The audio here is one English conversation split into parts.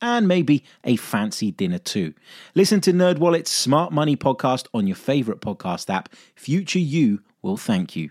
and maybe a fancy dinner too. Listen to NerdWallet's Smart Money podcast on your favorite podcast app. Future you will thank you.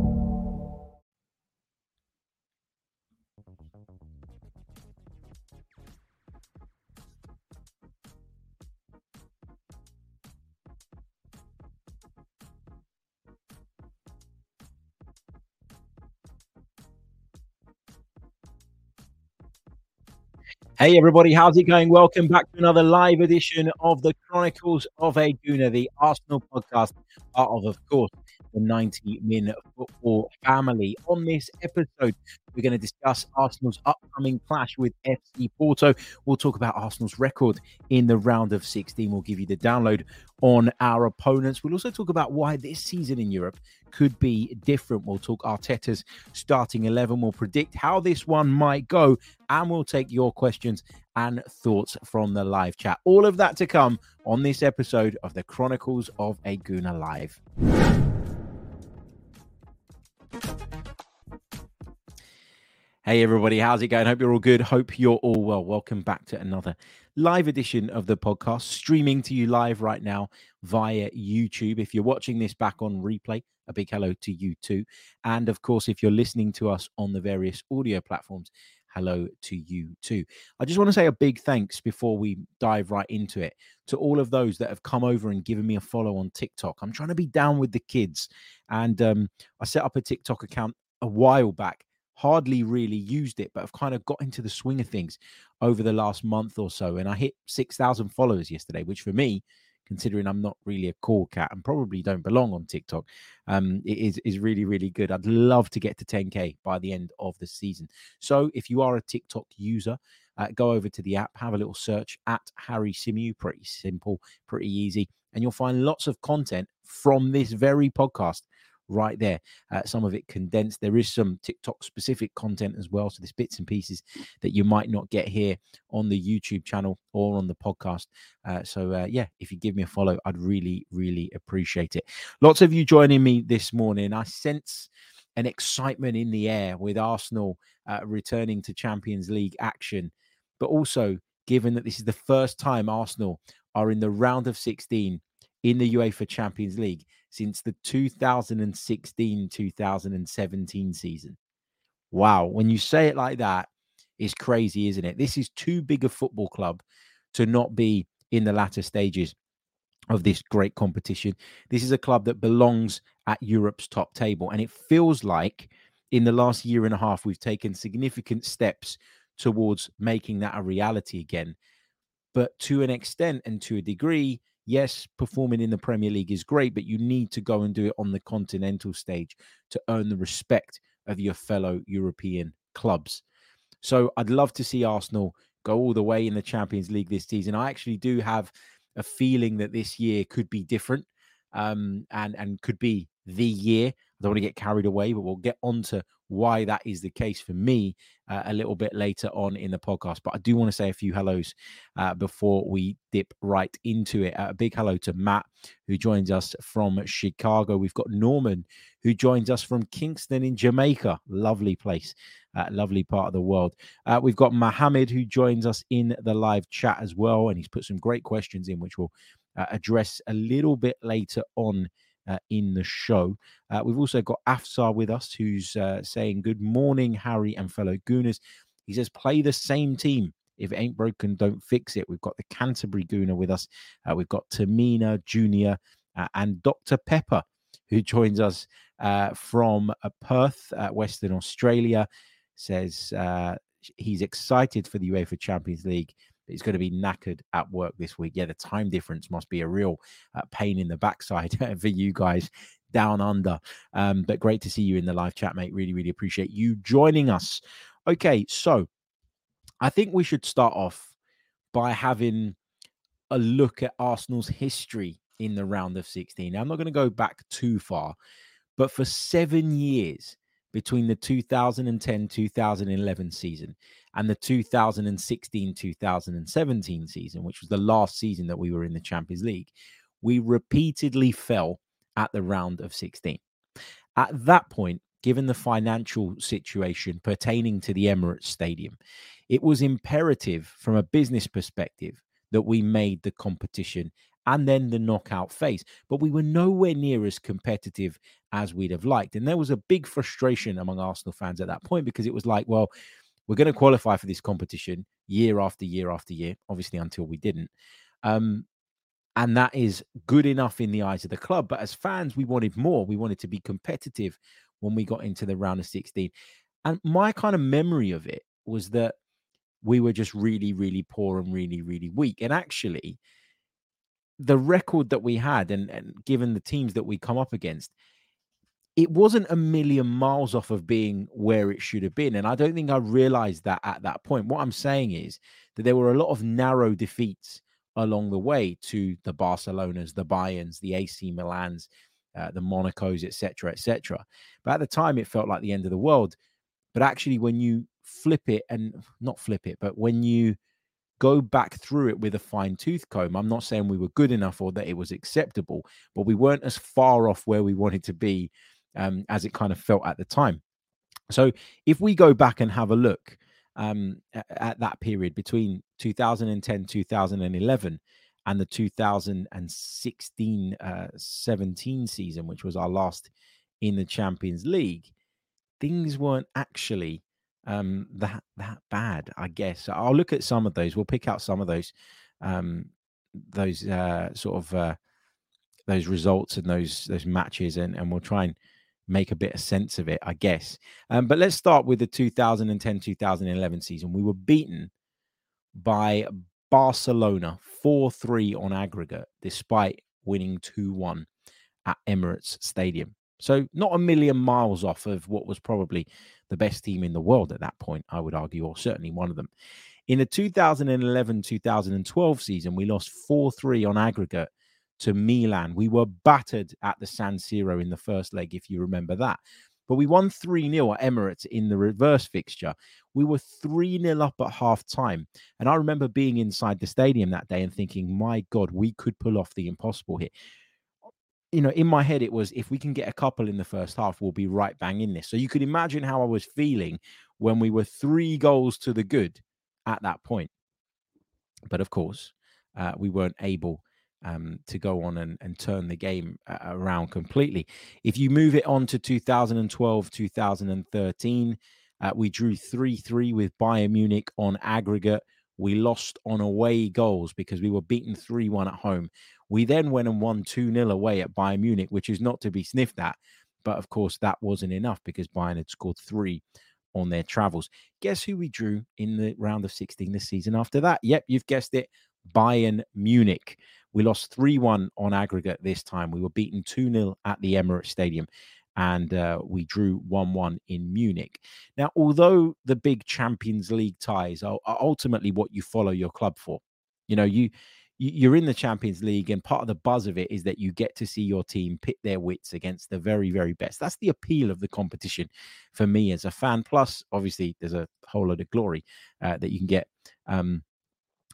Hey everybody, how's it going? Welcome back to another live edition of the Chronicles of a the Arsenal podcast, part of, of course, the 90 Min Football family. On this episode, we're going to discuss Arsenal's upcoming clash with FC Porto. We'll talk about Arsenal's record in the round of 16. We'll give you the download on our opponents. We'll also talk about why this season in Europe could be different. We'll talk Arteta's starting 11. We'll predict how this one might go, and we'll take your questions and thoughts from the live chat. All of that to come on this episode of the Chronicles of a Gooner Live. Hey everybody, how's it going? Hope you're all good. Hope you're all well. Welcome back to another live edition of the podcast, streaming to you live right now via YouTube. If you're watching this back on replay, a big hello to you too. And of course, if you're listening to us on the various audio platforms, hello to you too. I just want to say a big thanks before we dive right into it to all of those that have come over and given me a follow on TikTok. I'm trying to be down with the kids, and um, I set up a TikTok account a while back hardly really used it, but I've kind of got into the swing of things over the last month or so. And I hit 6,000 followers yesterday, which for me, considering I'm not really a cool cat and probably don't belong on TikTok, um, it is, is really, really good. I'd love to get to 10K by the end of the season. So if you are a TikTok user, uh, go over to the app, have a little search at Harry Symeou. Pretty simple, pretty easy. And you'll find lots of content from this very podcast right there. Uh, some of it condensed. There is some TikTok specific content as well. So there's bits and pieces that you might not get here on the YouTube channel or on the podcast. Uh, so uh, yeah, if you give me a follow, I'd really, really appreciate it. Lots of you joining me this morning. I sense an excitement in the air with Arsenal uh, returning to Champions League action, but also given that this is the first time Arsenal are in the round of 16 in the UEFA Champions League since the 2016 2017 season. Wow. When you say it like that, it's crazy, isn't it? This is too big a football club to not be in the latter stages of this great competition. This is a club that belongs at Europe's top table. And it feels like in the last year and a half, we've taken significant steps towards making that a reality again. But to an extent and to a degree, yes, performing in the Premier League is great, but you need to go and do it on the continental stage to earn the respect of your fellow European clubs. So I'd love to see Arsenal go all the way in the Champions League this season. I actually do have a feeling that this year could be different um, and and could be the year. I don't want to get carried away, but we'll get on to why that is the case for me uh, a little bit later on in the podcast. But I do want to say a few hellos uh, before we dip right into it. Uh, a big hello to Matt, who joins us from Chicago. We've got Norman, who joins us from Kingston in Jamaica. Lovely place, uh, lovely part of the world. Uh, we've got Mohammed, who joins us in the live chat as well. And he's put some great questions in, which we'll uh, address a little bit later on uh, in the show. Uh, we've also got Afsar with us, who's uh, saying, Good morning, Harry and fellow Gooners. He says, Play the same team If it ain't broken, don't fix it. We've got the Canterbury Gooner with us. Uh, we've got Tamina Junior uh, and Dr. Pepper, who joins us uh, from Perth, Western Australia. Says he's excited for the UEFA Champions League. He's going to be knackered at work this week. Yeah, the time difference must be a real pain in the backside for you guys down under. Um, but great to see you in the live chat, mate. Really, really appreciate you joining us. Okay, so I think we should start off by having a look at Arsenal's history in the round of 16. Now, I'm not going to go back too far, but for seven years between the 2010 2011 season and the 2016 2017 season, which was the last season that we were in the Champions League, we repeatedly fell at the round of 16. At that point, given the financial situation pertaining to the Emirates Stadium, it was imperative from a business perspective that we made the competition and then the knockout phase. But we were nowhere near as competitive as we'd have liked. And there was a big frustration among Arsenal fans at that point because it was like, well, we're going to qualify for this competition year after year after year, obviously until we didn't. Um, and that is good enough in the eyes of the club. But as fans, we wanted more. We wanted to be competitive when we got into the round of 16. And my kind of memory of it was that we were just really, really poor and really, really weak. And actually, the record that we had, and, and given the teams that we come up against, it wasn't a million miles off of being where it should have been. And I don't think I realized that at that point. What I'm saying is that there were a lot of narrow defeats along the way to the Barcelonas, the Bayerns, the AC Milans, uh, the Monacos, etc., etc. But at the time, it felt like the end of the world. But actually, when you flip it and not flip it, but when you go back through it with a fine tooth comb, I'm not saying we were good enough or that it was acceptable, but we weren't as far off where we wanted to be um, as it kind of felt at the time. So if we go back and have a look um, at that period between 2010 2011 and the 2016 uh, 17 season which was our last in the champions league things weren't actually um, that that bad i guess i'll look at some of those we'll pick out some of those um, those uh, sort of uh, those results and those those matches and, and we'll try and make a bit of sense of it, I guess. Um, but let's start with the 2010 2011 season. We were beaten by Barcelona 4 3 on aggregate, despite winning 2 1 at Emirates Stadium. So, not a million miles off of what was probably the best team in the world at that point, I would argue, or certainly one of them. In the 2011 2012 season, we lost 4 3 on aggregate to Milan. We were battered at the San Siro in the first leg, if you remember that. But we won 3 0 at Emirates in the reverse fixture. We were 3 0 up at half time. And I remember being inside the stadium that day and thinking, my God, we could pull off the impossible here. You know, in my head, it was if we can get a couple in the first half, we'll be right bang in this. So you could imagine how I was feeling when we were three goals to the good at that point. But of course, uh, we weren't able um, to go on and, and turn the game uh, around completely. If you move it on to 2012, 2013, uh, we drew 3 3 with Bayern Munich on aggregate. We lost on away goals because we were beaten 3 1 at home. We then went and won 2 0 away at Bayern Munich, which is not to be sniffed at. But of course, that wasn't enough because Bayern had scored three on their travels. Guess who we drew in the round of 16 this season after that? Yep, you've guessed it Bayern Munich. We lost 3 1 on aggregate this time. We were beaten 2 0 at the Emirates Stadium and uh, we drew 1 1 in Munich. Now, although the big Champions League ties are, are, ultimately what you follow your club for, you know, you. You're in the Champions League, and part of the buzz of it is that you get to see your team pit their wits against the very, very best. That's the appeal of the competition for me as a fan. Plus, obviously, there's a whole lot of glory uh, that you can get um,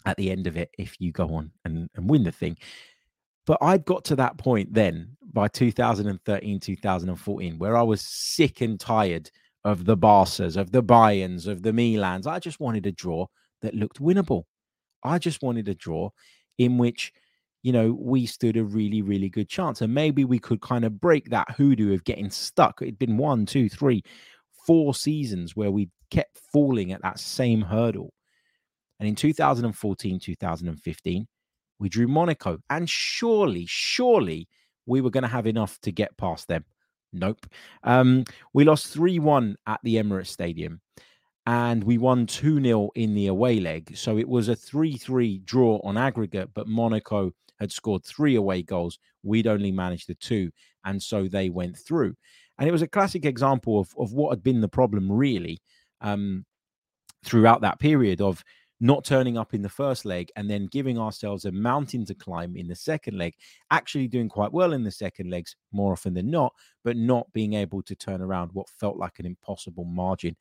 at the end of it if you go on and, and win the thing. But I'd got to that point then by 2013, 2014, where I was sick and tired of the Barças, of the Bayerns, of the Milans. I just wanted a draw that looked winnable. I just wanted a draw in which, you know, we stood a really, really good chance. And maybe we could kind of break that hoodoo of getting stuck. It'd been one, two, three, four seasons where we kept falling at that same hurdle And in 2014, 2015, we drew Monaco. And surely, surely we were going to have enough to get past them. Nope. Um, we lost 3 1 at the Emirates Stadium and we won 2 0 in the away leg. So it was a 3 3 draw on aggregate, but Monaco had scored three away goals. We'd only managed the two. And so they went through. And it was a classic example of, of what had been the problem, really, um, throughout that period of not turning up in the first leg and then giving ourselves a mountain to climb in the second leg, actually doing quite well in the second legs more often than not, but not being able to turn around what felt like an impossible margin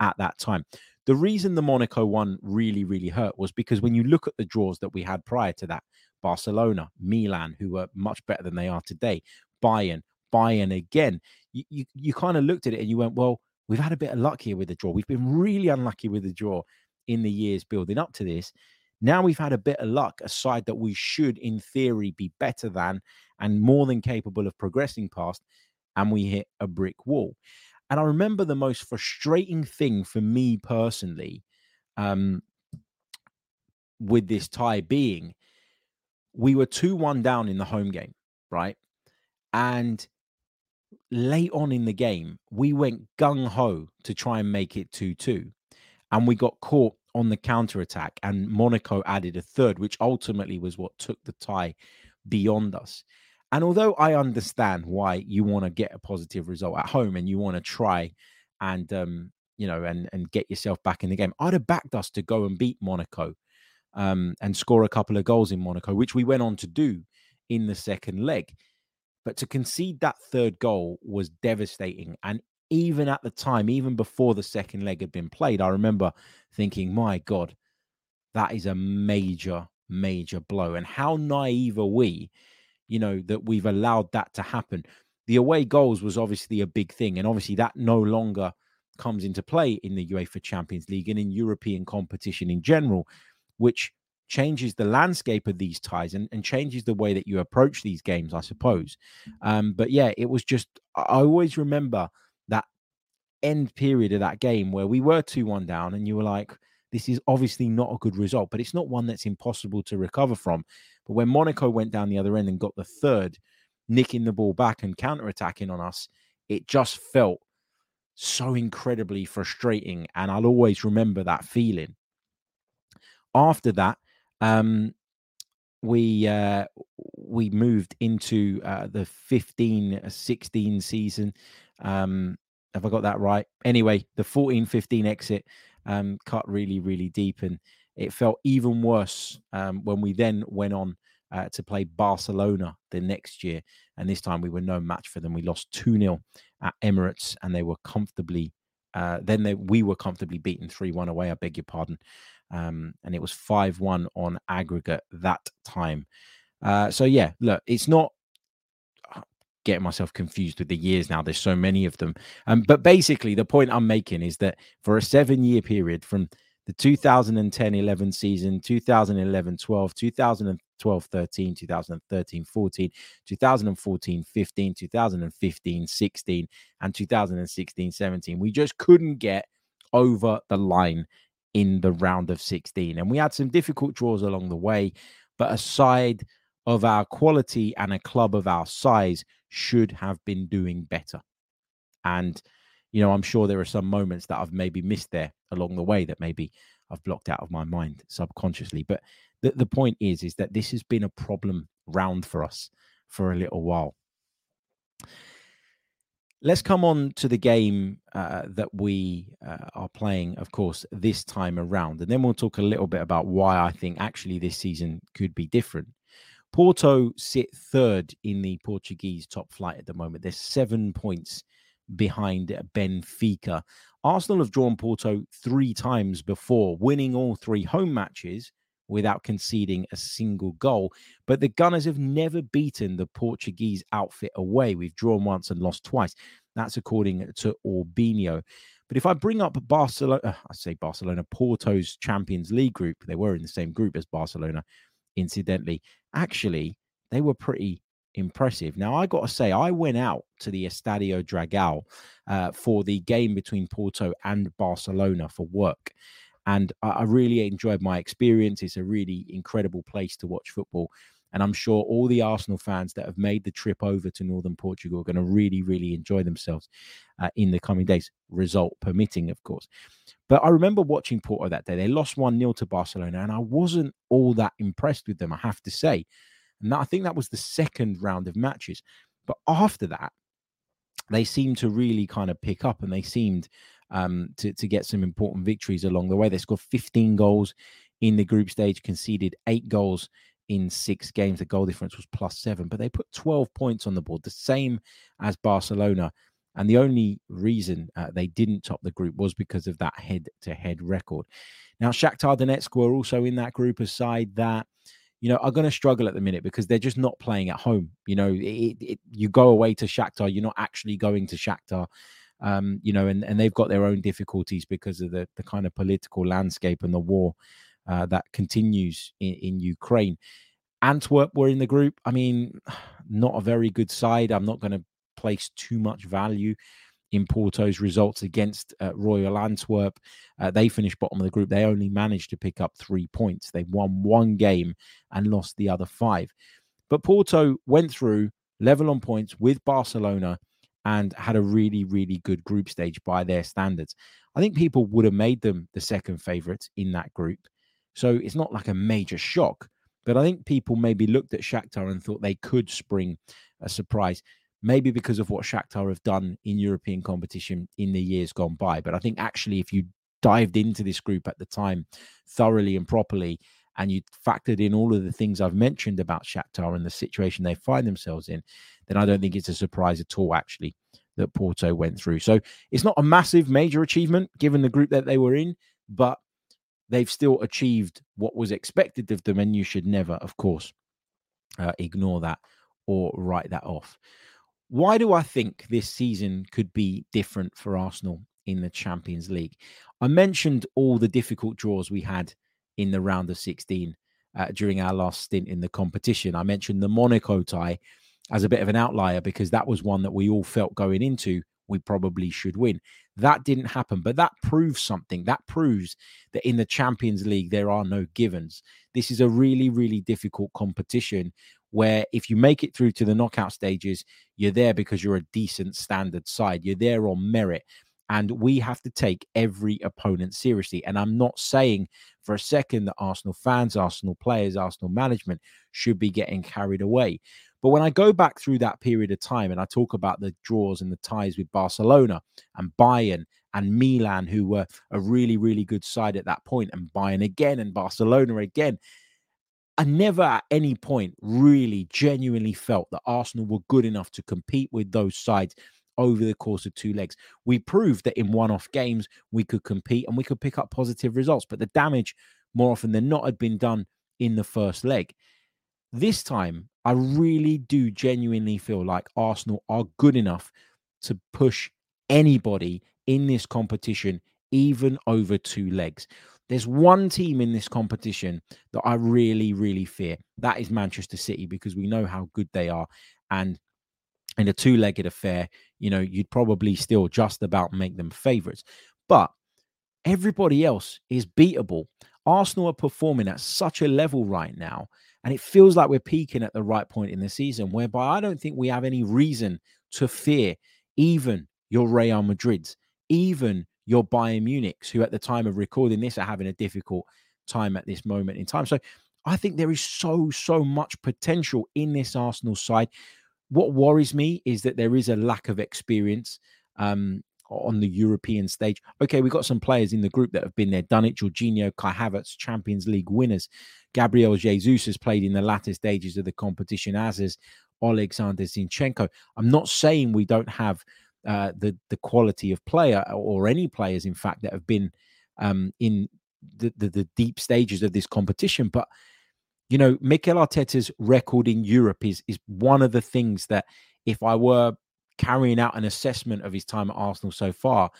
at that time. The reason the Monaco one really, really hurt was because when you look at the draws that we had prior to that, Barcelona, Milan, who were much better than they are today, Bayern, Bayern again, you, you, you kind of looked at it and you went, well, we've had a bit of luck here with the draw. We've been really unlucky with the draw in the years building up to this. Now we've had a bit of luck, a side that we should, in theory, be better than and more than capable of progressing past, and we hit a brick wall. And I remember the most frustrating thing for me personally um, with this tie being we were 2 1 down in the home game, right? And late on in the game, we went gung ho to try and make it 2 2 and we got caught on the counter attack, and Monaco added a third, which ultimately was what took the tie beyond us. And although I understand why you want to get a positive result at home and you want to try and um, you know and and get yourself back in the game, I'd have backed us to go and beat Monaco um, and score a couple of goals in Monaco, which we went on to do in the second leg. But to concede that third goal was devastating. And even at the time, even before the second leg had been played, I remember thinking, my God, that is a major, major blow. And how naive are we, you know, that we've allowed that to happen? The away goals was obviously a big thing. And obviously, that no longer comes into play in the UEFA Champions League and in European competition in general, which changes the landscape of these ties and, and changes the way that you approach these games, I suppose. Um, but yeah, it was just, I always remember end period of that game where we were 2 1 down, and you were like, this is obviously not a good result, but it's not one that's impossible to recover from. But when Monaco went down the other end and got the third, nicking the ball back and counter attacking on us, it just felt so incredibly frustrating. And I'll always remember that feeling. After that, um, we uh, we moved into uh, the 15 16 season um, have I got that right? Anyway, the 14 15 exit um, cut really, really deep. And it felt even worse um, when we then went on uh, to play Barcelona the next year. And this time we were no match for them. We lost 2 0 at Emirates and they were comfortably, uh, then they, we were comfortably beaten 3 1 away. I beg your pardon. Um, and it was 5 1 on aggregate that time. Uh, so, yeah, look, it's not getting myself confused with the years now. There's so many of them. Um, but basically, the point I'm making is that for a seven year period from the 2010 11 season, 2011 12, 2012 13, 2013 14, 2014 15, 2015 16, and 2016 17, we just couldn't get over the line in the round of 16. And we had some difficult draws along the way. But aside of our quality and a club of our size, should have been doing better. And, you know, I'm sure there are some moments that I've maybe missed there along the way that maybe I've blocked out of my mind subconsciously. But the, the point is, is that this has been a problem round for us for a little while. Let's come on to the game uh, that we uh, are playing, of course, this time around. And then we'll talk a little bit about why I think actually this season could be different. Porto sit third in the Portuguese top flight at the moment. They're seven points behind Benfica. Arsenal have drawn Porto three times before, winning all three home matches without conceding a single goal. But the Gunners have never beaten the Portuguese outfit away. We've drawn once and lost twice. That's according to Orbinho. But if I bring up Barcelona, uh, I say Barcelona, Porto's Champions League group, they were in the same group as Barcelona incidentally, actually, they were pretty impressive. Now, I got to say, I went out to the Estadio Dragao uh, for the game between Porto and Barcelona for work. And I, I really enjoyed my experience. It's a really incredible place to watch football. And I'm sure all the Arsenal fans that have made the trip over to northern Portugal are going to really, really enjoy themselves uh, in the coming days, result permitting, of course. But I remember watching Porto that day. They lost 1 0 to Barcelona, and I wasn't all that impressed with them, I have to say. And I think that was the second round of matches. But after that, they seemed to really kind of pick up and they seemed um, to, to get some important victories along the way. They scored 15 goals in the group stage, conceded eight goals in six games. The goal difference was plus seven, but they put 12 points on the board, the same as Barcelona. And the only reason uh, they didn't top the group was because of that head to head record. Now, Shakhtar Donetsk were also in that group aside that, you know, are going to struggle at the minute because they're just not playing at home. You know, it, it, you go away to Shakhtar, you're not actually going to Shakhtar. Um, you know, and, and they've got their own difficulties because of the, the kind of political landscape and the war uh, that continues in, in Ukraine. Antwerp were in the group. I mean, not a very good side. I'm not going to place too much value in Porto's results against uh, Royal Antwerp. Uh, they finished bottom of the group. They only managed to pick up three points. They won one game and lost the other five. But Porto went through level on points with Barcelona and had a really, really good group stage by their standards. I think people would have made them the second favourites in that group. So it's not like a major shock. But I think people maybe looked at Shakhtar and thought they could spring a surprise, maybe because of what Shakhtar have done in European competition in the years gone by. But I think actually, if you dived into this group at the time thoroughly and properly, and you factored in all of the things I've mentioned about Shakhtar and the situation they find themselves in, then I don't think it's a surprise at all, actually, that Porto went through. So it's not a massive, major achievement given the group that they were in, but they've still achieved what was expected of them, and you should never, of course, uh, ignore that or write that off. Why do I think this season could be different for Arsenal in the Champions League? I mentioned all the difficult draws we had in the round of 16 uh, during our last stint in the competition. I mentioned the Monaco tie as a bit of an outlier because that was one that we all felt going into we probably should win. That didn't happen, but that proves something. That proves that in the Champions League, there are no givens. This is a really, really difficult competition where if you make it through to the knockout stages, you're there because you're a decent standard side. You're there on merit. And we have to take every opponent seriously. And I'm not saying for a second that Arsenal fans, Arsenal players, Arsenal management should be getting carried away. But when I go back through that period of time and I talk about the draws and the ties with Barcelona and Bayern and Milan, who were a really, really good side at that point, and Bayern again and Barcelona again, I never at any point really genuinely felt that Arsenal were good enough to compete with those sides over the course of two legs. We proved that in one off games we could compete and we could pick up positive results, but the damage more often than not had been done in the first leg. This time, I really do genuinely feel like Arsenal are good enough to push anybody in this competition, even over two legs. There's one team in this competition that I really, really fear. That is Manchester City, because we know how good they are. And in a two legged affair, you know, you'd probably still just about make them favourites. But everybody else is beatable. Arsenal are performing at such a level right now and it feels like we're peaking at the right point in the season, whereby I don't think we have any reason to fear even your Real Madrids, even your Bayern Munichs, who at the time of recording this are having a difficult time at this moment in time. So I think there is so, so much potential in this Arsenal side. What worries me is that there is a lack of experience. Um, on the European stage. Okay, we've got some players in the group that have been there, done it. Jorginho, Kai Havertz, Champions League winners. Gabriel Jesus has played in the latter stages of the competition, as has Alexander Zinchenko. I'm not saying we don't have uh, the the quality of player or any players, in fact, that have been um, in the, the, the deep stages of this competition, but you know, Mikel Arteta's record in Europe is is one of the things that if I were carrying out an assessment of his time at Arsenal so far,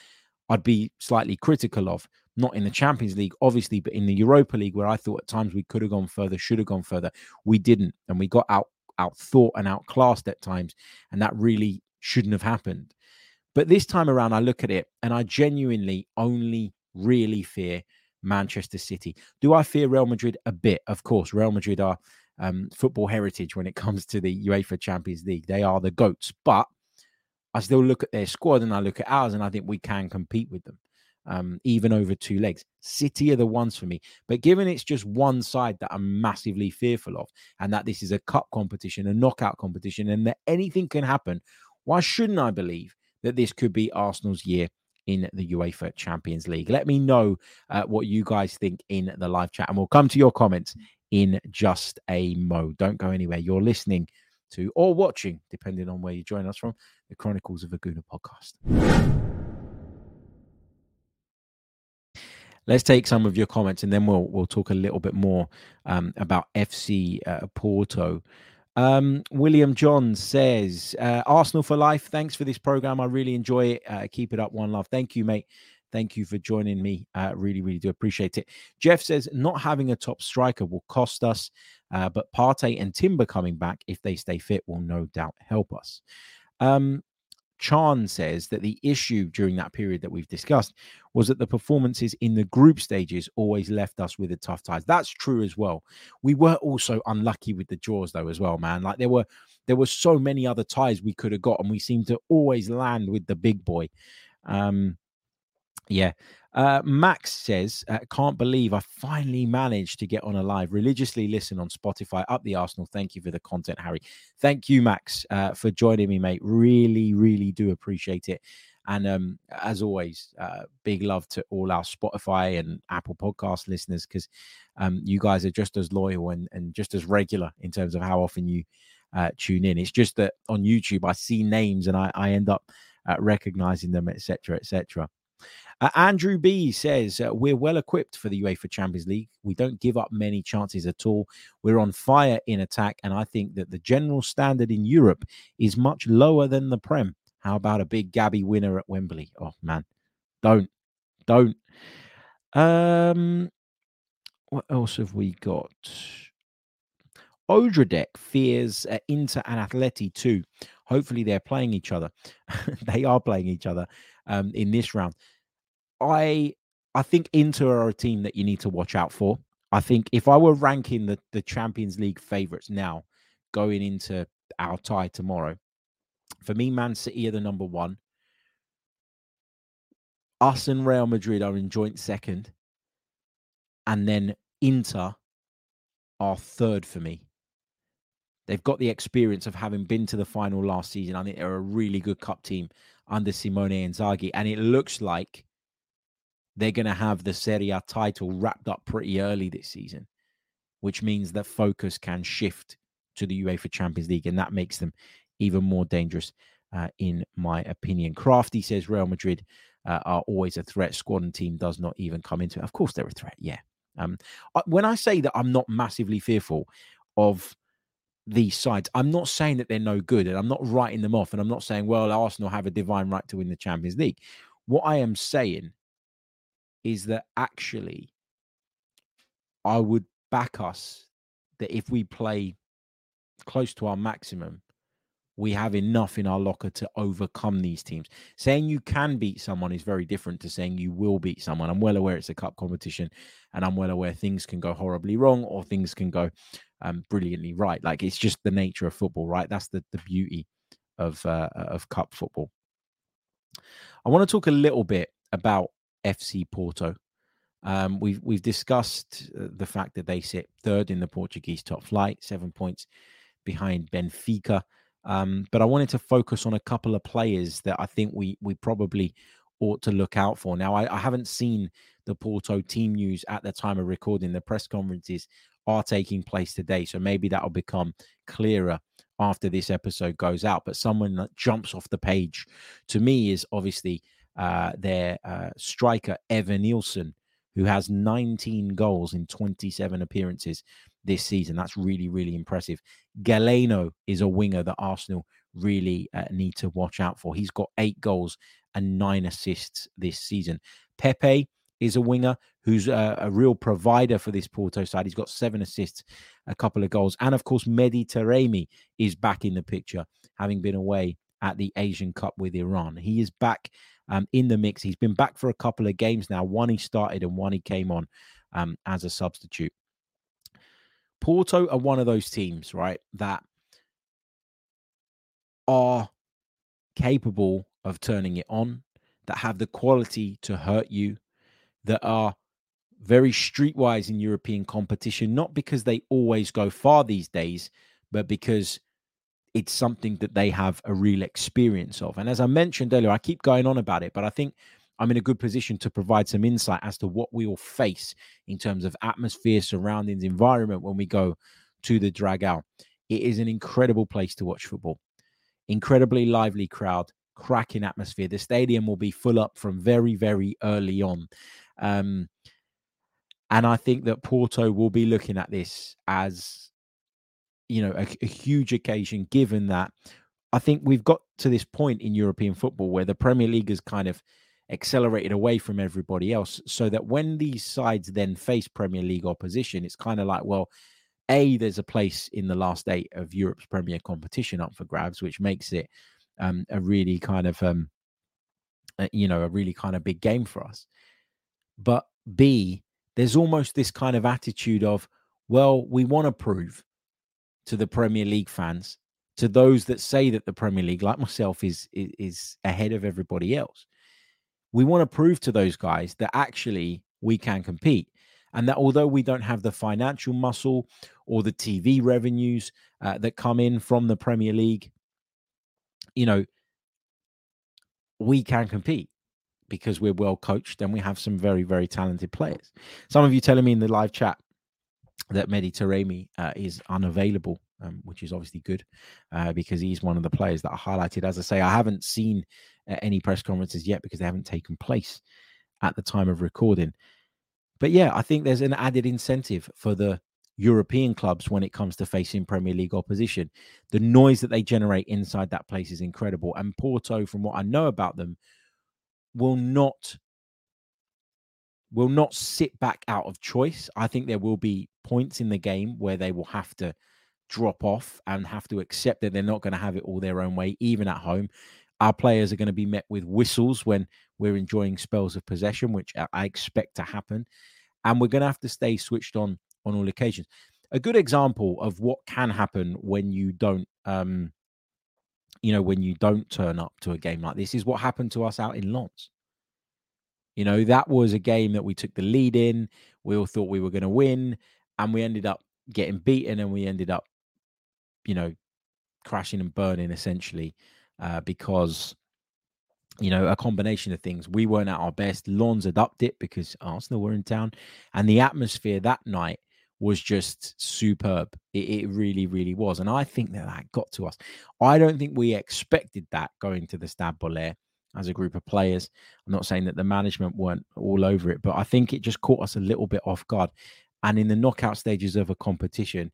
I'd be slightly critical of. Not in the Champions League, obviously, but in the Europa League, where I thought at times we could have gone further, should have gone further. We didn't, and we got out outthought and outclassed at times, and that really shouldn't have happened. But this time around, I look at it and I genuinely only really fear Manchester City. Do I fear Real Madrid a bit? Of course, Real Madrid are um, football heritage when it comes to the UEFA Champions League. They are the goats, but I still look at their squad and I look at ours, and I think we can compete with them, um, even over two legs. City are the ones for me, but given it's just one side that I'm massively fearful of, and that this is a cup competition, a knockout competition, and that anything can happen, why shouldn't I believe that this could be Arsenal's year in the UEFA Champions League. Let me know uh, what you guys think in the live chat, and we'll come to your comments in just a mo. Don't go anywhere. You're listening to or watching, depending on where you join us from, the Chronicles of a Gooner podcast. Let's take some of your comments, and then we'll we'll talk a little bit more um, about FC uh, Porto. Um, William John says, uh, Arsenal for life. Thanks for this program. I really enjoy it. Uh, keep it up. One love. Thank you, mate. Thank you for joining me. Uh, really, really do appreciate it. Jeff says, not having a top striker will cost us, uh, but Partey and Timber coming back, if they stay fit, will no doubt help us. Um, Chan says that the issue during that period that we've discussed was that the performances in the group stages always left us with a tough ties. That's true as well. We were also unlucky with the draws though as well, man. Like there were there were so many other ties we could have got, and we seemed to always land with the big boy. Um, yeah, uh, Max says, uh, can't believe I finally managed to get on a live. Religiously listen on Spotify. Up the Arsenal. Thank you for the content, Harry. Thank you, Max, uh, for joining me, mate. Really, really do appreciate it. And um, as always, uh, big love to all our Spotify and Apple Podcast listeners because um, you guys are just as loyal and, and just as regular in terms of how often you uh, tune in. It's just that on YouTube, I see names and I, I end up uh, recognizing them, etc., etc. Uh, Andrew B says uh, we're well equipped for the UEFA Champions League. We don't give up many chances at all. We're on fire in attack, and I think that the general standard in Europe is much lower than the Prem. How about a big Gabby winner at Wembley? Oh man, don't, don't. Um, what else have we got? Odradek fears uh, Inter and Atleti too. Hopefully, they're playing each other. they are playing each other um, in this round. I I think Inter are a team that you need to watch out for. I think if I were ranking the, the Champions League favourites now going into our tie tomorrow, for me, Man City are the number one. Us and Real Madrid are in joint second. And then Inter are third for me. They've got the experience of having been to the final last season. I think they're a really good cup team under Simone Inzaghi. And it looks like they're going to have the Serie A title wrapped up pretty early this season, which means that focus can shift to the UEFA Champions League, and that makes them even more dangerous, uh, in my opinion. Crafty says Real Madrid uh, are always a threat. Squad and team does not even come into it. Of course, they're a threat. Yeah. Um, when I say that I'm not massively fearful of these sides, I'm not saying that they're no good, and I'm not writing them off, and I'm not saying, well, Arsenal have a divine right to win the Champions League. What I am saying is that actually I would back us that if we play close to our maximum, we have enough in our locker to overcome these teams. Saying you can beat someone is very different to saying you will beat someone. I'm well aware it's a cup competition, and I'm well aware things can go horribly wrong or things can go um, brilliantly right. Like it's just the nature of football, right? That's the the beauty of uh, of cup football. I want to talk a little bit about FC Porto. Um, we've we've discussed uh, the fact that they sit third in the Portuguese top flight, seven points behind Benfica. Um, but I wanted to focus on a couple of players that I think we we probably ought to look out for. Now, I, I haven't seen the Porto team news at the time of recording. The press conferences are taking place today, so maybe that'll become clearer after this episode goes out. But someone that jumps off the page to me is obviously uh, their uh, striker, Evanilson, who has 19 goals in 27 appearances this season. That's really, really impressive. Galeno is a winger that Arsenal really uh, need to watch out for. He's got eight goals and nine assists this season. Pepe is a winger who's a, a, real provider for this Porto side. He's got seven assists, a couple of goals. And of course, Mehdi Taremi is back in the picture, having been away at the Asian Cup with Iran. He is back um, in the mix. He's been back for a couple of games now. One he started and one he came on um, as a substitute. Porto are one of those teams, right, that are capable of turning it on, that have the quality to hurt you, that are very streetwise in European competition, not because they always go far these days, but because it's something that they have a real experience of. And as I mentioned earlier, I keep going on about it, but I think I'm in a good position to provide some insight as to what we will face in terms of atmosphere, surroundings, environment when we go to the Dragao. It is an incredible place to watch football. Incredibly lively crowd, cracking atmosphere. The stadium will be full up from very, very early on. Um, and I think that Porto will be looking at this as, you know, a, a huge occasion, given that I think we've got to this point in European football where the Premier League has kind of accelerated away from everybody else. So that when these sides then face Premier League opposition, it's kind of like, well, A, there's a place in the last eight of Europe's Premier competition up for grabs, which makes it um, a really kind of, um, uh, you know, a really kind of big game for us. But B, there's almost this kind of attitude of, well, we want to prove to the Premier League fans, to those that say that the Premier League, like myself, is is, is ahead of everybody else. We want to prove to those guys that actually we can compete. And that although we don't have the financial muscle or the TV revenues uh, that come in from the Premier League, you know, we can compete because we're well coached and we have some very, very talented players. Some of you telling me in the live chat that Mehdi uh, is unavailable, um, which is obviously good uh, because he's one of the players that I highlighted. As I say, I haven't seen any press conferences yet because they haven't taken place at the time of recording. But yeah, I think there's an added incentive for the European clubs when it comes to facing Premier League opposition. The noise that they generate inside that place is incredible. And Porto, from what I know about them, will not will not sit back out of choice. I think there will be points in the game where they will have to drop off and have to accept that they're not going to have it all their own way, even at home. Our players are going to be met with whistles when we're enjoying spells of possession, which I expect to happen. And we're going to have to stay switched on on all occasions. A good example of what can happen when you don't um, you know, when you don't turn up to a game like this, is what happened to us out in Lens. You know, that was a game that we took the lead in. We all thought we were going to win, and we ended up getting beaten, and we ended up, you know, crashing and burning essentially uh, because, you know, a combination of things. We weren't at our best. Lens had upped it because Arsenal were in town, and the atmosphere that night was just superb. It, it, really, really was. And I think that that got to us. I don't think we expected that going to the Stade Bollaert as a group of players. I'm not saying that the management weren't all over it, but I think it just caught us a little bit off guard. And in the knockout stages of a competition,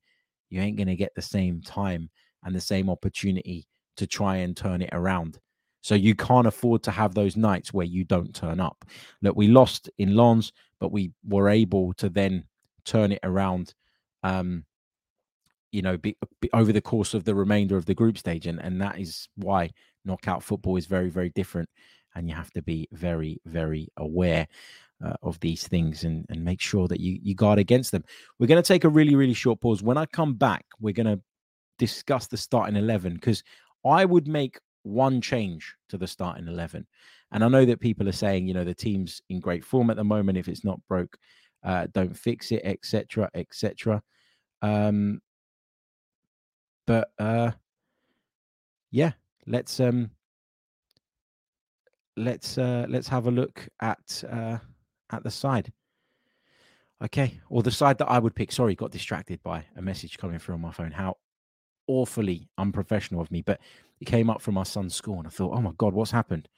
you ain't going to get the same time and the same opportunity to try and turn it around. So you can't afford to have those nights where you don't turn up. Look, we lost in Lens, but we were able to then turn it around um you know be, be over the course of the remainder of the group stage and and that is why knockout football is very very different and you have to be very very aware uh, of these things and and make sure that you you guard against them we're going to take a really really short pause when i come back we're going to discuss the starting 11 because i would make one change to the starting 11 and i know that people are saying you know the team's in great form at the moment if it's not broke uh, don't fix it, etc., etc. Um, but uh, yeah, let's um, let's uh, let's have a look at uh, at the side. Okay, or the side that I would pick. Sorry, got distracted by a message coming through on my phone. How awfully unprofessional of me, but it came up from my son's school, and I thought, oh my god, what's happened?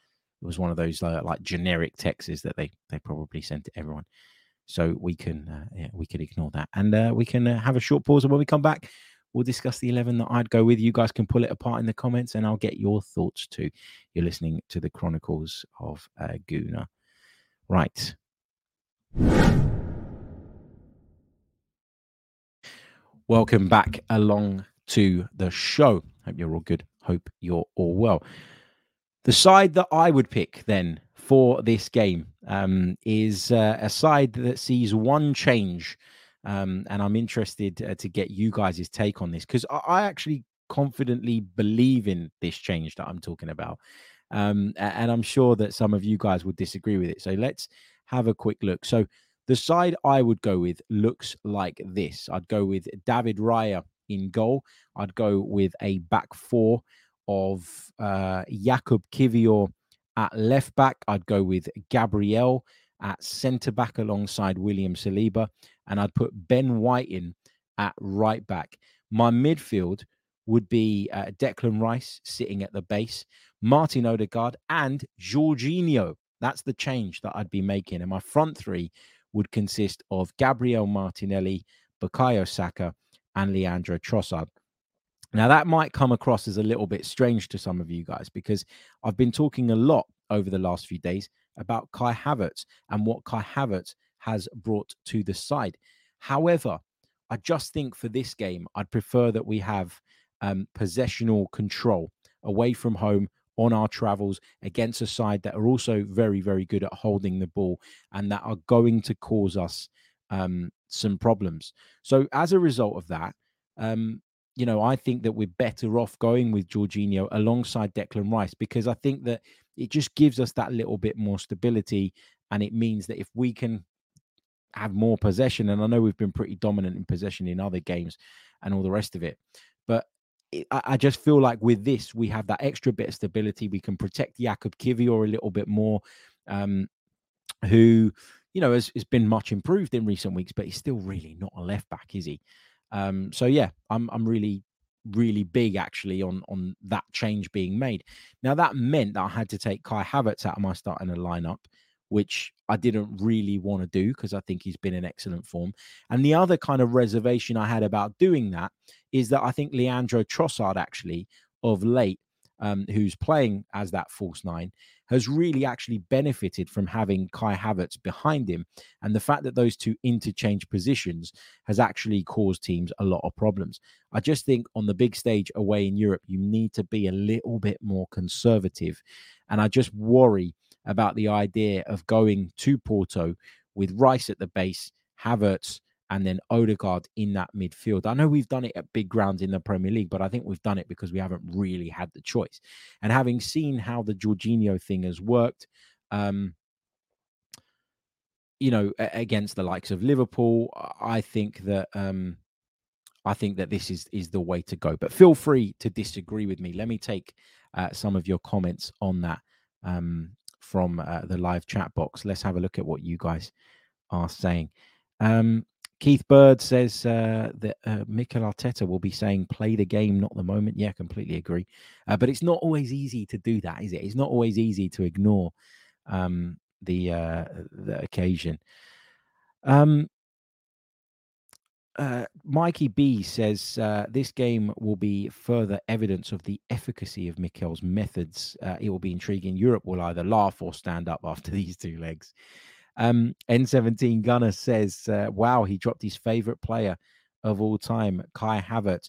It was one of those uh, like generic texts that they they probably sent to everyone. So we can uh, yeah, we can ignore that, and uh, we can uh, have a short pause. And when we come back, we'll discuss the eleven that I'd go with. You guys can pull it apart in the comments, and I'll get your thoughts too. You're listening to the Chronicles of uh, Gooner, right? Welcome back along to the show. Hope you're all good. Hope you're all well. The side that I would pick then for this game um, is uh, a side that sees one change. Um, and I'm interested uh, to get you guys' take on this because I, I, actually confidently believe in this change that I'm talking about. Um, and I'm sure that some of you guys would disagree with it. So let's have a quick look. So the side I would go with looks like this I'd go with David Raya in goal, I'd go with a back four of uh, Jakub Kiwior at left back. I'd go with Gabriel at centre back alongside William Saliba, and I'd put Ben White in at right back. My midfield would be uh, Declan Rice sitting at the base, Martin Odegaard, and Jorginho. That's the change that I'd be making. And my front three would consist of Gabriel Martinelli, Bukayo Saka, and Leandro Trossard. Now, that might come across as a little bit strange to some of you guys because I've been talking a lot over the last few days about Kai Havertz and what Kai Havertz has brought to the side. However, I just think for this game, I'd prefer that we have um, possessional control away from home on our travels against a side that are also very, very good at holding the ball and that are going to cause us um, some problems. So, as a result of that, um, you know, I think that we're better off going with Jorginho alongside Declan Rice because I think that it just gives us that little bit more stability. And it means that if we can have more possession, and I know we've been pretty dominant in possession in other games and all the rest of it, but I, just feel like with this, we have that extra bit of stability. We can protect Jakub Kiwior a little bit more, um, who, you know, has, has been much improved in recent weeks, but he's still really not a left back, is he? Um, so yeah, I'm I'm really really big actually on on that change being made. Now that meant that I had to take Kai Havertz out of my starting lineup, which I didn't really want to do because I think he's been in excellent form. And the other kind of reservation I had about doing that is that I think Leandro Trossard actually of late, um, who's playing as that false nine, has really actually benefited from having Kai Havertz behind him. And the fact that those two interchange positions has actually caused teams a lot of problems. I just think on the big stage away in Europe, you need to be a little bit more conservative. And I just worry about the idea of going to Porto with Rice at the base, Havertz, and then Odegaard in that midfield. I know we've done it at big grounds in the Premier League, but I think we've done it because we haven't really had the choice. And having seen how the Jorginho thing has worked, um, you know, against the likes of Liverpool, I think that um, I think that this is is the way to go. But feel free to disagree with me. Let me take uh, some of your comments on that um, from uh, the live chat box. Let's have a look at what you guys are saying. Um, Keith Bird says uh, that uh, Mikel Arteta will be saying, play the game, not the moment. Yeah, completely agree. Uh, but it's not always easy to do that, is it? It's not always easy to ignore um, the, uh, the occasion. Um, uh, Mikey B says uh, this game will be further evidence of the efficacy of Mikel's methods. Uh, it will be intriguing. Europe will either laugh or stand up after these two legs. Um, N17 Gunner says, uh, wow, he dropped his favorite player of all time, Kai Havertz.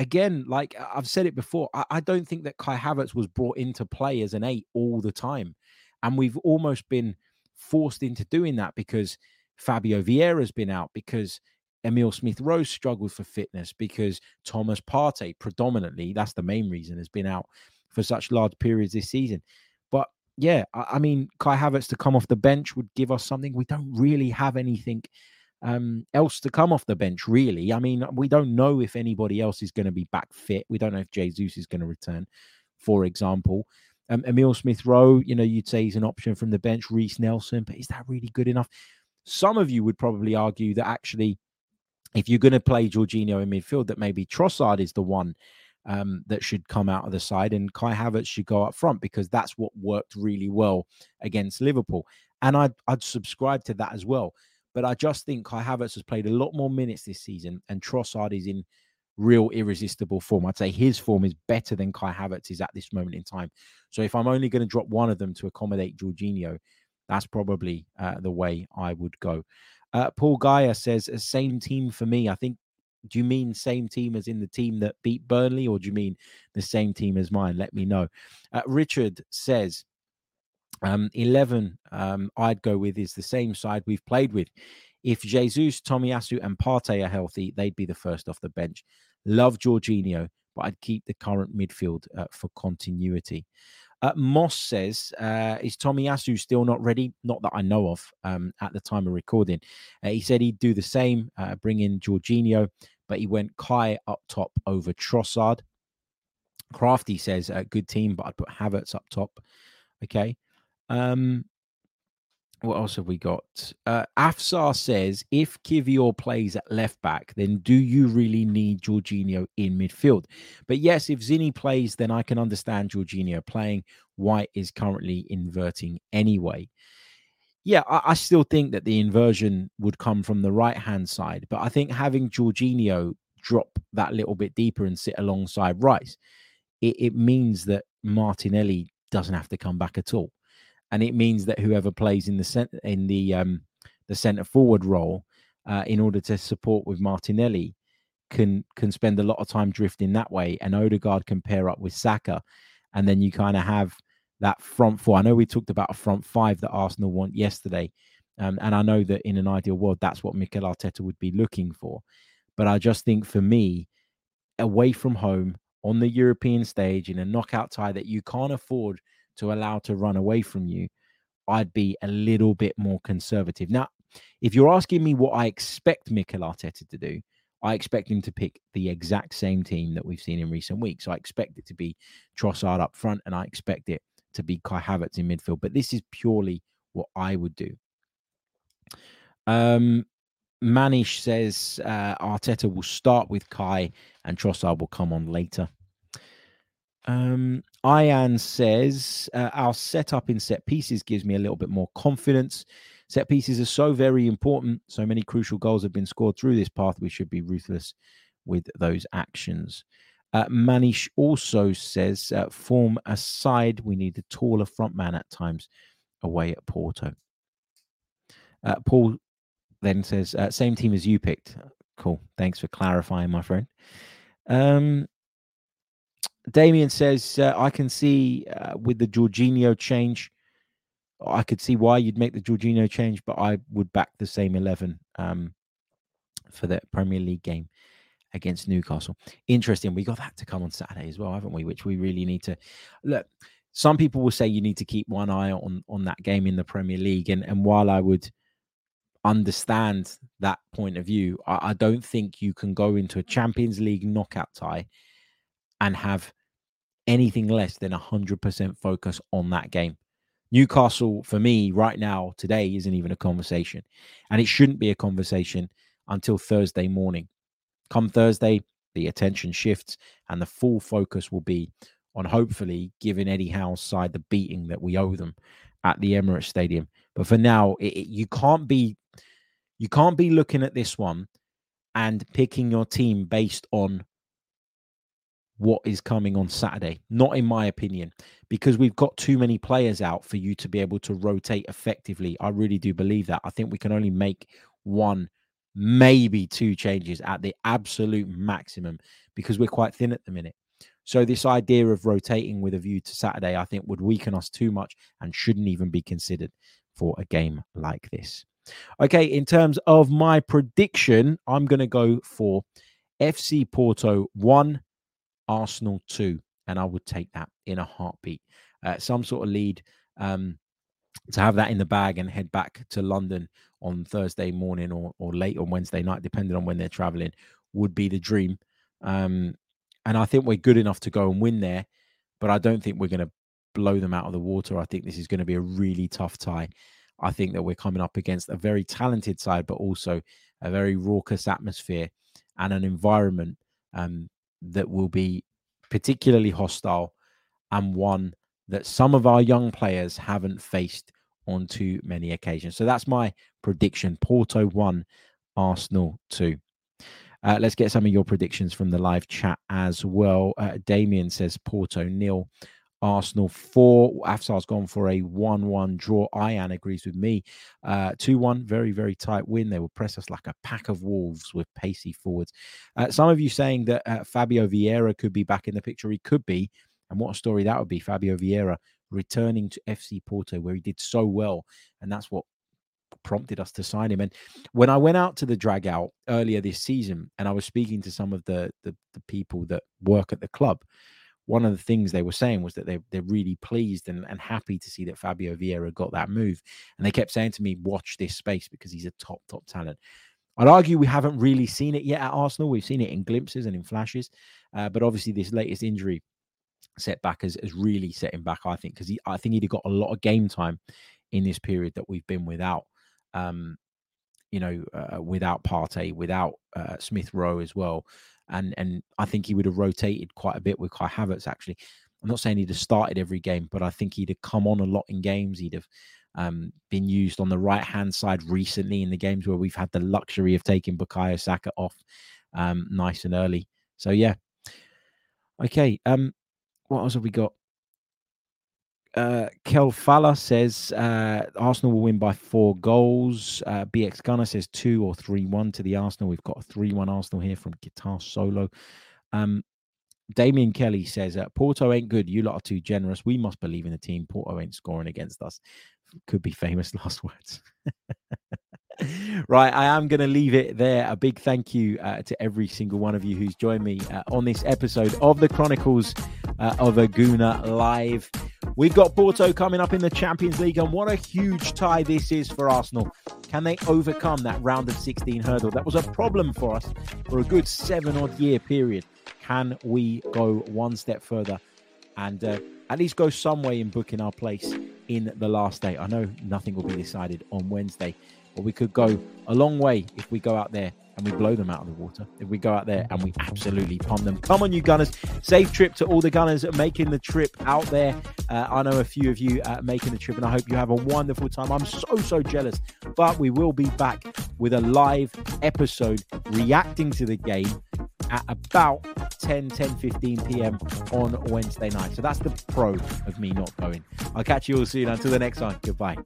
Again, like I've said it before, I, I don't think that Kai Havertz was brought into play as an eight all the time. And we've almost been forced into doing that because Fabio Vieira's been out, because Emil Smith Rowe struggled for fitness, because Thomas Partey, predominantly, that's the main reason, has been out for such large periods this season yeah, I, I, mean, Kai Havertz to come off the bench would give us something. We don't really have anything um, else to come off the bench, really. I mean, we don't know if anybody else is going to be back fit. We don't know if Jesus is going to return, for example. Um, Emil Smith Rowe, you know, you'd say he's an option from the bench. Reiss Nelson, but is that really good enough? Some of you would probably argue that actually, if you're going to play Jorginho in midfield, that maybe Trossard is the one um, that should come out of the side, and Kai Havertz should go up front because that's what worked really well against Liverpool. And I'd, I'd subscribe to that as well. But I just think Kai Havertz has played a lot more minutes this season, and Trossard is in real irresistible form. I'd say his form is better than Kai Havertz is at this moment in time. So if I'm only going to drop one of them to accommodate Jorginho, that's probably uh, the way I would go. Uh, Paul Gaia says, same team for me. I think do you mean same team as in the team that beat Burnley, or do you mean the same team as mine? Let me know. Uh, Richard says, um, 11 um, I'd go with is the same side we've played with. If Jesus, Tomiyasu, and Partey are healthy, they'd be the first off the bench. Love Jorginho, but I'd keep the current midfield uh, for continuity. Uh, Moss says, uh, is Tomiyasu still not ready? Not that I know of um, at the time of recording. Uh, he said he'd do the same, uh, bring in Jorginho, but he went Kai up top over Trossard. Crafty says, uh, good team, but I'd put Havertz up top. Okay. Um, what else have we got? Uh, Afsar says, if Kiwior plays at left back, then do you really need Jorginho in midfield? But yes, if Zinni plays, then I can understand Jorginho playing. White is currently inverting anyway. Yeah, I, I still think that the inversion would come from the right hand side, but I think having Jorginho drop that little bit deeper and sit alongside Rice, it, it means that Martinelli doesn't have to come back at all and it means that whoever plays in the center in the um, the centre forward role uh, in order to support with Martinelli can can spend a lot of time drifting that way, and Odegaard can pair up with Saka, and then you kind of have that front four. I know we talked about a front five that Arsenal want yesterday, um, and I know that in an ideal world that's what Mikel Arteta would be looking for, but I just think for me, away from home on the European stage in a knockout tie that you can't afford to allow to run away from you, I'd be a little bit more conservative. Now, if you're asking me what I expect Mikel Arteta to do, I expect him to pick the exact same team that we've seen in recent weeks. I expect it to be Trossard up front, and I expect it to be Kai Havertz in midfield. But this is purely what I would do. Um, Manish says uh, Arteta will start with Kai, and Trossard will come on later. Um, Ian says uh, our setup in set pieces gives me a little bit more confidence. Set pieces are so very important. So many crucial goals have been scored through this path. We should be ruthless with those actions. Uh, Manish also says, uh, form aside, we need a taller front man at times away at Porto. Uh, Paul then says, uh, same team as you picked. Cool. Thanks for clarifying, my friend. Um, Damien says, uh, I can see uh, with the Jorginho change, I could see why you'd make the Jorginho change, but I would back the same 11 um, for the Premier League game against Newcastle. Interesting. We got that to come on Saturday as well, haven't we? Which we really need to look. Some people will say you need to keep one eye on on that game in the Premier League, and and while I would understand that point of view, I, I don't think you can go into a Champions League knockout tie and have anything less than 100% focus on that game. Newcastle, for me, right now, today, isn't even a conversation. And it shouldn't be a conversation until Thursday morning. Come Thursday, the attention shifts and the full focus will be on hopefully giving Eddie Howe's side the beating that we owe them at the Emirates Stadium. But for now, it, it, you can't be you can't be looking at this one and picking your team based on what is coming on Saturday. Not in my opinion, because we've got too many players out for you to be able to rotate effectively. I really do believe that. I think we can only make one, maybe two changes at the absolute maximum because we're quite thin at the minute. So, this idea of rotating with a view to Saturday, I think, would weaken us too much and shouldn't even be considered for a game like this. Okay, in terms of my prediction, I'm going to go for FC Porto 1, Arsenal 2. And I would take that in a heartbeat. Uh, some sort of lead um, to have that in the bag and head back to London on Thursday morning or, or late on Wednesday night, depending on when they're traveling, would be the dream. Um, and I think we're good enough to go and win there, but I don't think we're going to blow them out of the water. I think this is going to be a really tough tie. I think that we're coming up against a very talented side, but also a very raucous atmosphere and an environment um, that will be particularly hostile and one that some of our young players haven't faced on too many occasions. So that's my prediction Porto 1, Arsenal 2. Uh, let's get some of your predictions from the live chat as well. Uh, Damien says Porto nil, Arsenal four. Afsar's gone for a 1 1 draw. Ian agrees with me. 2 uh, 1, very, very tight win. They will press us like a pack of wolves with pacey forwards. Uh, some of you saying that uh, Fabio Vieira could be back in the picture. He could be. And what a story that would be. Fabio Vieira returning to FC Porto, where he did so well. And that's what prompted us to sign him. And when I went out to the Dragão earlier this season and I was speaking to some of the, the, the people that work at the club, one of the things they were saying was that they, they're really pleased and, and happy to see that Fabio Vieira got that move. And they kept saying to me, watch this space because he's a top, top talent. I'd argue we haven't really seen it yet at Arsenal. We've seen it in glimpses and in flashes. Uh, but obviously, this latest injury setback has, has really set him back, I think, because I think he'd have got a lot of game time in this period that we've been without. Um, you know, uh, without Partey, without uh, Smith Rowe as well and and I think he would have rotated quite a bit with Kai Havertz. Actually, I'm not saying he'd have started every game, but I think he'd have come on a lot in games. He'd have um, been used on the right hand side recently in the games where we've had the luxury of taking Bukayo Saka off um, nice and early. So yeah, okay. Um, what else have we got? Uh, Kel Falla says uh, Arsenal will win by four goals. Uh, BX Gunner says two or three one to the Arsenal. We've got a three one Arsenal here from Guitar Solo. Um, Damien Kelly says uh, Porto ain't good. You lot are too generous. We must believe in the team. Porto ain't scoring against us. Could be famous last words. right, I am going to leave it there. A big thank you uh, to every single one of you who's joined me uh, on this episode of the Chronicles uh, of a Gooner Live. We've got Porto coming up in the Champions League, and what a huge tie this is for Arsenal. Can they overcome that round of 16 hurdle? That was a problem for us for a good seven odd year period. Can we go one step further and uh, at least go some way in booking our place in the last day? I know nothing will be decided on Wednesday, but we could go a long way if we go out there and we blow them out of the water. If we go out there and we absolutely pump them. Come on, you Gunners. Safe trip to all the Gunners making the trip out there. Uh, I know a few of you uh, making the trip, and I hope you have a wonderful time. I'm so, so jealous. But we will be back with a live episode reacting to the game at about 10, 10, 15 p.m. on Wednesday night. So that's the pro of me not going. I'll catch you all soon. Until the next time, goodbye.